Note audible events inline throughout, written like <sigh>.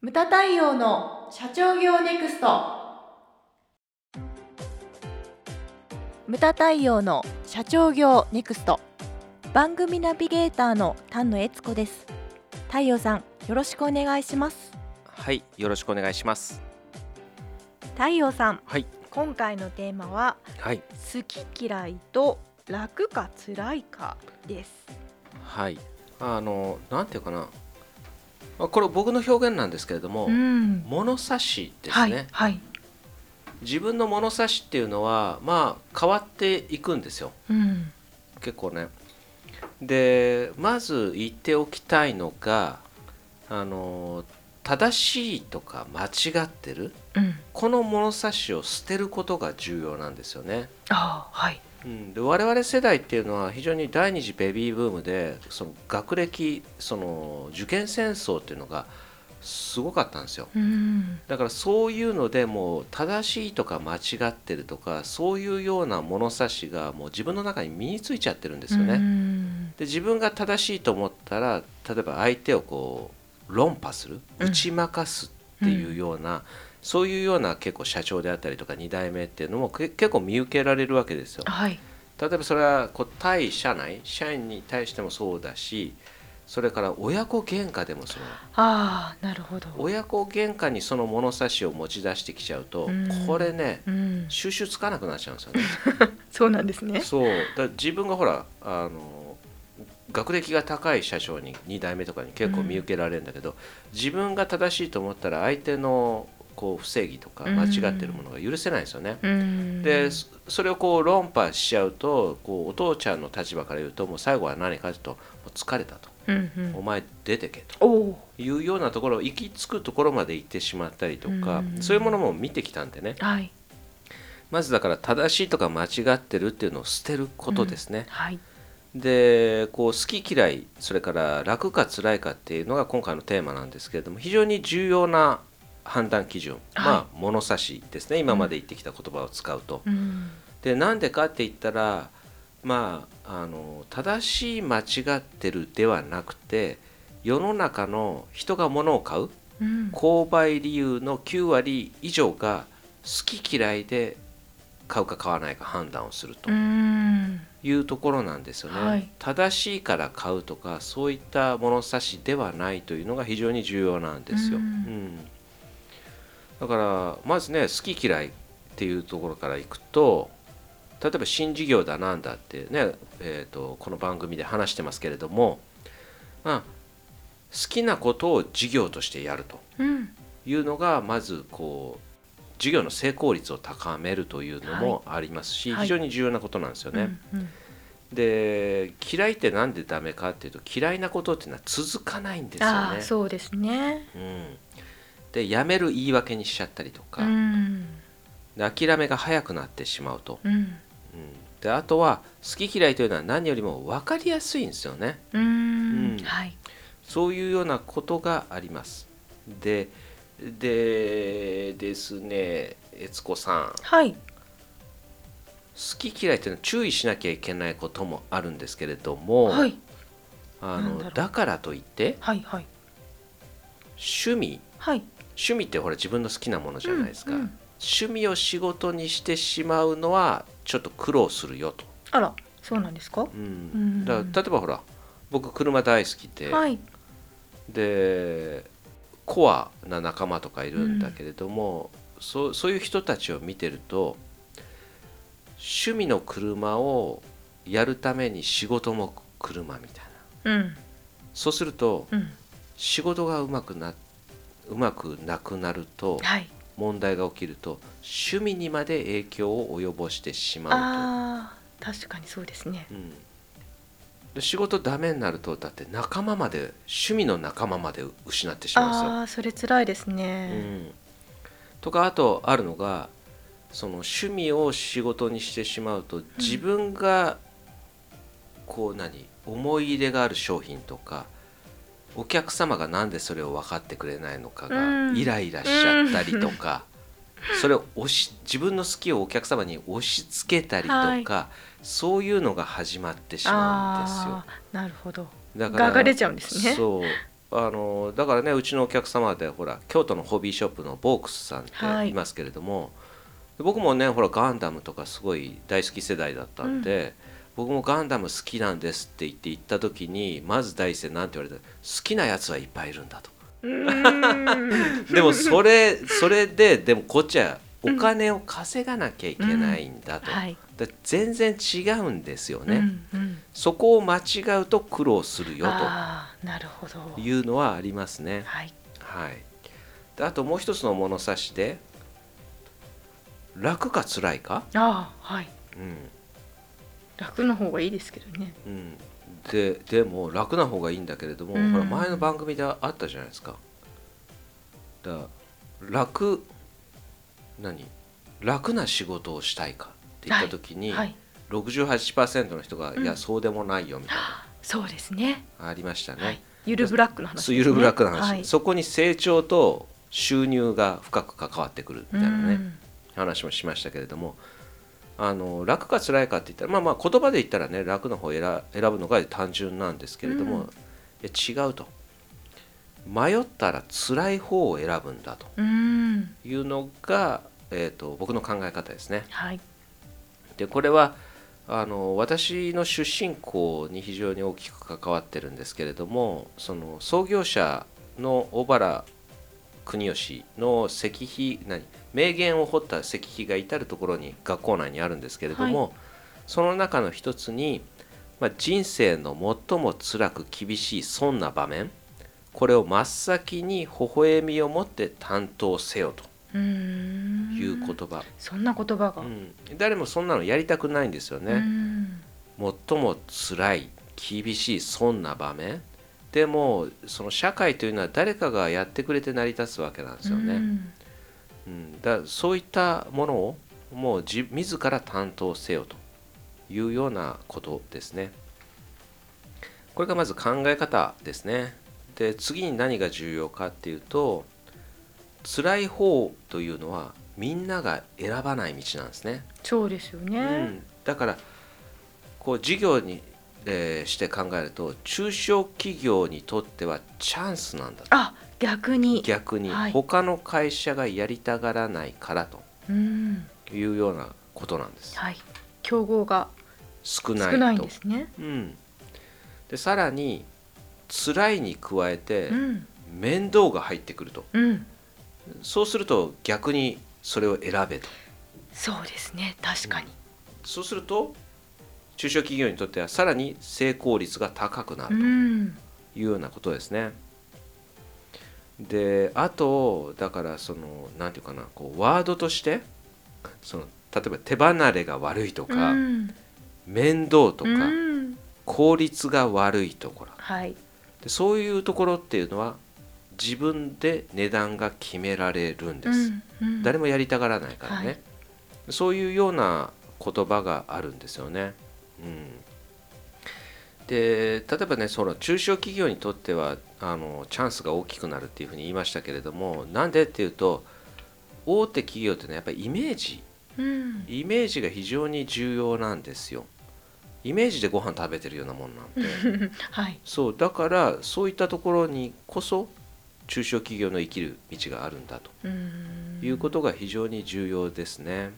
ムタ太陽の社長業ネクスト。ムタ太陽の社長業ネクスト。番組ナビゲーターの丹野悦子です。太陽さんよろしくお願いします。はい、よろしくお願いします。太陽さんはい、今回のテーマははい、好き嫌いと楽か辛いかです。はい。あの、なんていうかな。あこれ僕の表現なんですけれども、ん物差しですはいね。はい自分の物差しっていうのは、まあ変わっていくんですよ。うん結構ね。で、まず言っておきたいのが、あの正しいとか間違ってる。うんこの物差しを捨てることが重要なんですよね。ああはいうん、で我々世代っていうのは非常に第二次ベビーブームでその学歴その受験戦争っていうのがすごかったんですよ。うん。だからそういうのでもう正しいとか間違ってるとかそういうような物差しがもう自分の中に身についちゃってるんですよね、うん。で自分が正しいと思ったら例えば相手をこう論破するうん。打ち負かすっていうような、そういうような結構社長であったりとか2代目っていうのもけ結構見受けられるわけですよ。はい。例えばそれはこう対社内社員に対してもそうだしそれから親子喧嘩でもそう。ああなるほど。親子喧嘩にその物差しを持ち出してきちゃうと、うん。これねうん。収集つかなくなっちゃうんですよね。<laughs> そうなんですね。そう。だ自分がほらあの学歴が高い社長に2代目とかに結構見受けられるんだけど、自分が正しいと思ったら相手のこう不正義とか間違ってるものが許せないんですよね。うん。でそそれをこう論破しちゃうとこうお父ちゃんの立場から言うともう最後は何かと疲れたと、うんうん。お前出てけというようなところ行き着くところまで行ってしまったりとか、うんそういうものも見てきたんでね。はい。まずだから正しいとか間違ってるっていうのを捨てることですね。はい。でこう好き嫌いそれから楽か辛いかっていうのが今回のテーマなんですけれども非常に重要な判断基準、まあ物差しですね。今まで言ってきた言葉を使うと。うん。でなんでかって言ったらまああの正しい間違ってるではなくて世の中の人が物を買ううん。購買理由の9割以上が好き嫌いで買うか買わないか判断をするとうん。いうところなんですよね。はい。正しいから買うとかそういった物差しではないというのが非常に重要なんですよ。ううんんだからまずね好き嫌いっていうところからいくと例えば新事業だなんだってね、えー、とこの番組で話してますけれども、まあ、好きなことを事業としてやるとうん。いうのがまずこう事業の成功率を高めるというのもありますし、はい。非常に重要なことなんですよね。うんで嫌いってなんでダメかっていうと嫌いなことっていうのは続かないんですよああね。そうですね。うん、でやめる言い訳にしちゃったりとか、うん。で諦めが早くなってしまうと、うん。うん、であとは好き嫌いというのは何よりも分かりやすいんですよね。うん。そういうようなことがあります。ででですね悦子さん。はい。好き嫌いっていうのは注意しなきゃいけないこともあるんですけれども、はい。あのだからといってはいはい。趣味はい趣味ってほら自分の好きなものじゃないですか、うんうん。趣味を仕事にしてしまうのはちょっと苦労するよと、あらそうなんですか？うん。うん。だ例えばほら僕車大好きで、はい。でコアな仲間とかいるんだけれども、そうそういう人たちを見てると趣味の車をやるために仕事も車みたいな。うん。そうするとうん。仕事がうまくなうまくなくなるとはい。問題が起きると趣味にまで影響を及ぼしてしまうああ確かにそうですね。と、うん、で仕事ダメになるとだって仲間まで趣味の仲間まで失ってしまう。ああそれ辛いですうねん、とかあとあるのがその趣味を仕事にしてしまうと自分がこう何思い入れがある商品とかお客様がなんでそれを分かってくれないのかうがん。イライラしちゃったりとか、それを押し自分の好きをお客様に押し付けたりとか、そういうのが始まってしまうんですよ。なるほど。だからがが出ちゃうんですね。そう。あのだからねうちのお客様でほら京都のホビーショップのボークスさんってはい。いますけれども、僕もねほらガンダムとかすごい大好き世代だったんで、僕もガンダム好きなんですって言って行った時にまず第一声なんて言われた好きなやつはいっぱいいるんだと。<laughs> でもそれそれででもこっちはお金を稼がなきゃいけないんだと、はい。だ全然違うんですよね、うんうん。そこを間違うと苦労するよああなるほど。というのはありますね。はい。はい。であともう一つの物差しで楽か辛いか、ああはい。うん楽の方がいいですけどね。うん、ででも楽な方がいいんだけれども、うん。ほら前の番組であったじゃないですか。だ楽何？楽な仕事をしたいかって言った時に、はい。68%の人が、うん。いやそうでもないよみたい <gasps> そうですね。なありましたね、はい。ゆるブラックの話ね。ゆるブラックな話、はい。そこに成長と収入が深く関わってくるみたいなね、うん。話もしましたけれどもあの楽か辛いかって言ったらまあまあ言葉で言ったらね楽の方を選選ぶのが単純なんですけれども、うん。いや違うと。迷ったら辛い方を選ぶんだとうん。いうのが、えー、と僕の考え方ですね。はい。でこれはあの私の出身校に非常に大きく関わってるんですけれどもその創業者の小原国吉の石碑何？名言を彫った石碑が至る所に学校内にあるんですけれども、その中の一つに、まあ、人生の最も辛く厳しいそんな場面これを真っ先に微笑みを持って担当せよとうん。いう言葉、そんな言葉が、うん。誰もそんなのやりたくないんですよね。うん。最も辛い厳しいそんな場面でもその社会というのは誰かがやってくれて成り立つわけなんですよね、うん。うん、だそういったものをもう自自ら担当せよというようなことですね。これがまず考え方ですね。で次に何が重要かっていうと辛い方というのはみんなが選ばない道なんですね。そうですよね、うん、だからこう事業に、えーして考えると中小企業にとってはチャンスなんだと。あ逆に。逆に。はい。他の会社がやりたがらないからと。うん。いうようなことなんです。はい。競合が少ないと。少ないんですね。うん、でさらに辛いに加えてうん。面倒が入ってくると。うん。そうすると逆にそれを選べと。そうですね。確かに、そうすると中小企業にとってはさらに成功率が高くなるとうん。いうようなことですね。であとだからその何て言うかなこうワードとしてその例えば手離れが悪いとか、うん。面倒とか、うん。効率が悪いところ。はい。でそういうところっていうのは自分で値段が決められるんです、うんうん。誰もやりたがらないからね、はい。そういうような言葉があるんですよね。うん、で例えばねその中小企業にとってはあのチャンスが大きくなるっていうふうに言いましたけれどもなんでっていうと大手企業っていうのはやっぱりイメージうん。イメージが非常に重要なんですよ。イメージでご飯食べてるようなもんなんで <laughs> はい。そうだからそういったところにこそ中小企業の生きる道があるんだと。うん。いうことが非常に重要ですね。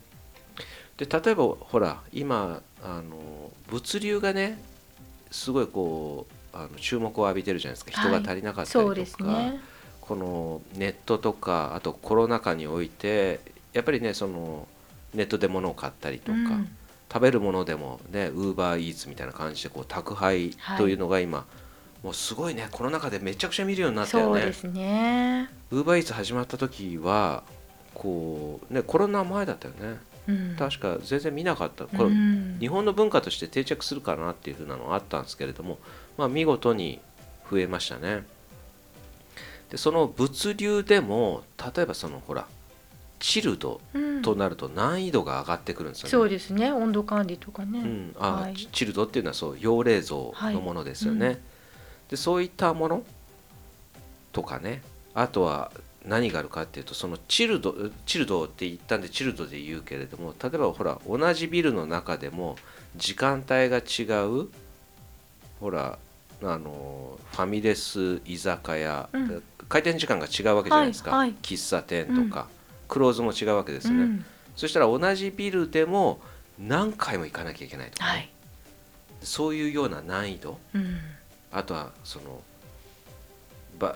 で例えばほら今あの物流がねすごいこうあの注目を浴びてるじゃないですか。人が足りなかったりとか、そうですね。このネットとかあとコロナ禍においてやっぱりねそのネットで物を買ったりとか、うん。食べるものでもねウーバーイーツみたいな感じでこう宅配というのが今、もうすごいねコロナ禍でめちゃくちゃ見るようになったよね。そうですね。ウーバーイーツ始まった時はこうねコロナ前だったよねうん。確か全然見なかった。これ、うん日本の文化として定着するかなっていう風なのがあったんですけれども、まあ、見事に増えましたね。でその物流でも例えばそのほらチルドうん。となると難易度が上がってくるんですよね、そうですね。温度管理とかね、うん、あ、はい。チチルドっていうのはそう用冷蔵のものですよね、はいでそういったものとかね。あとは何があるかっていうとそのチルドチルドって言ったんでチルドで言うけれども例えばほら同じビルの中でも時間帯が違うほらあのファミレス居酒屋、うん。開店時間が違うわけじゃないですか、はいはい。喫茶店とか、クローズも違うわけですよね、うん。そしたら同じビルでも何回も行かなきゃいけないとか。ね、はい。そういうような難易度。うん。あとはそのば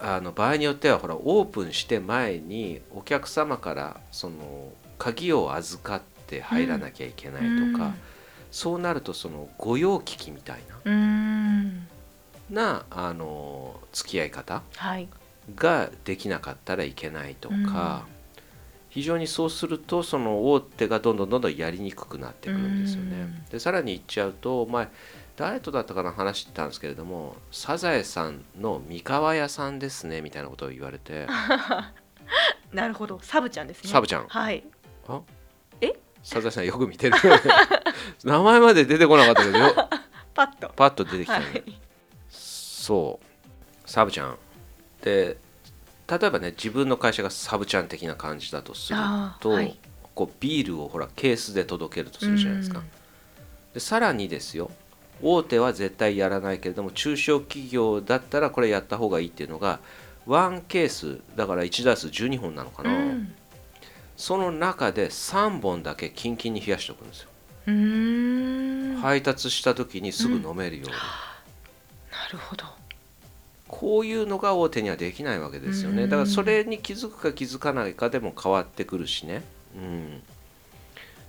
あの場合によってはほらオープンして前にお客様からその鍵を預かって入らなきゃいけないとか、そうなるとその御用聞きみたいうんななあの付き合い方はい。ができなかったらいけないとか、非常にそうするとその大手がどんどんどんどんやりにくくなってくるんですよね。うん。でさらに言っちゃうと前誰とだったかな話してたんですけれども「サザエさんの三河屋さんですね」みたいなことを言われて。<laughs> なるほど。サブちゃんですね。サブちゃん。はい。あ？え？サザエさんよく見てる。<laughs> 名前まで出てこなかったけどよ。<laughs> パッと。パッと出てきたはね、い。そう。サブちゃん。で例えばね自分の会社がサブちゃん的な感じだとすると、はい。こうビールをほらケースで届けるとするじゃないですか、でさらにですよ大手は絶対やらないけれども中小企業だったらこれやった方がいいっていうのがワンケースだから1ダース12本なのかな、うん。その中で3本だけキンキンに冷やしておくんですよ、配達した時にすぐ飲めるように、なるほど。こういうのが大手にはできないわけですようん。ねだからそれに気づくか気づかないかでも変わってくるしね。うん。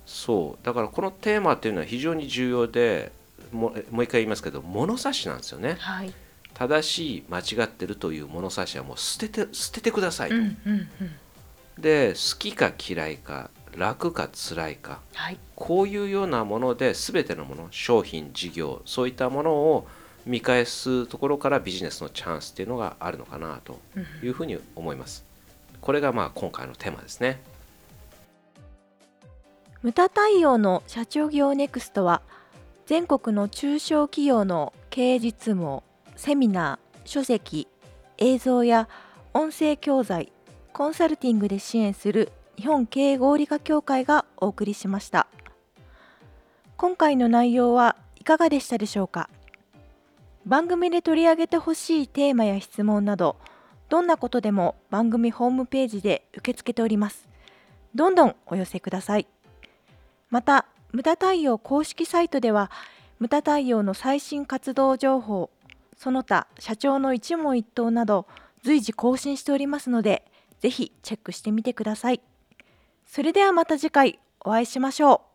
そう。だからこのテーマっていうのは非常に重要でもうもう一回言いますけど物差しなんですよね。はい。正しい間違ってるという物差しはもう捨てて捨ててくださいと、うんうんうん。で好きか嫌いか楽か辛いかはい。こういうようなもので全てのもの商品事業そういったものを見返すところからビジネスのチャンスっていうのがあるのかなというふうに思います。これがまあ今回のテーマですね。ムタ対応の社長業ネクストは全国の中小企業の経営実務セミナー、書籍、映像や音声教材、コンサルティングで支援する日本経営合理化協会がお送りしました。今回の内容はいかがでしたでしょうか。番組で取り上げてほしいテーマや質問などどんなことでも番組ホームページで受け付けております。どんどんお寄せください。また無駄太陽公式サイトでは無駄太陽の最新活動情報その他社長の一問一答など随時更新しておりますのでぜひチェックしてみてください。それではまた次回お会いしましょう。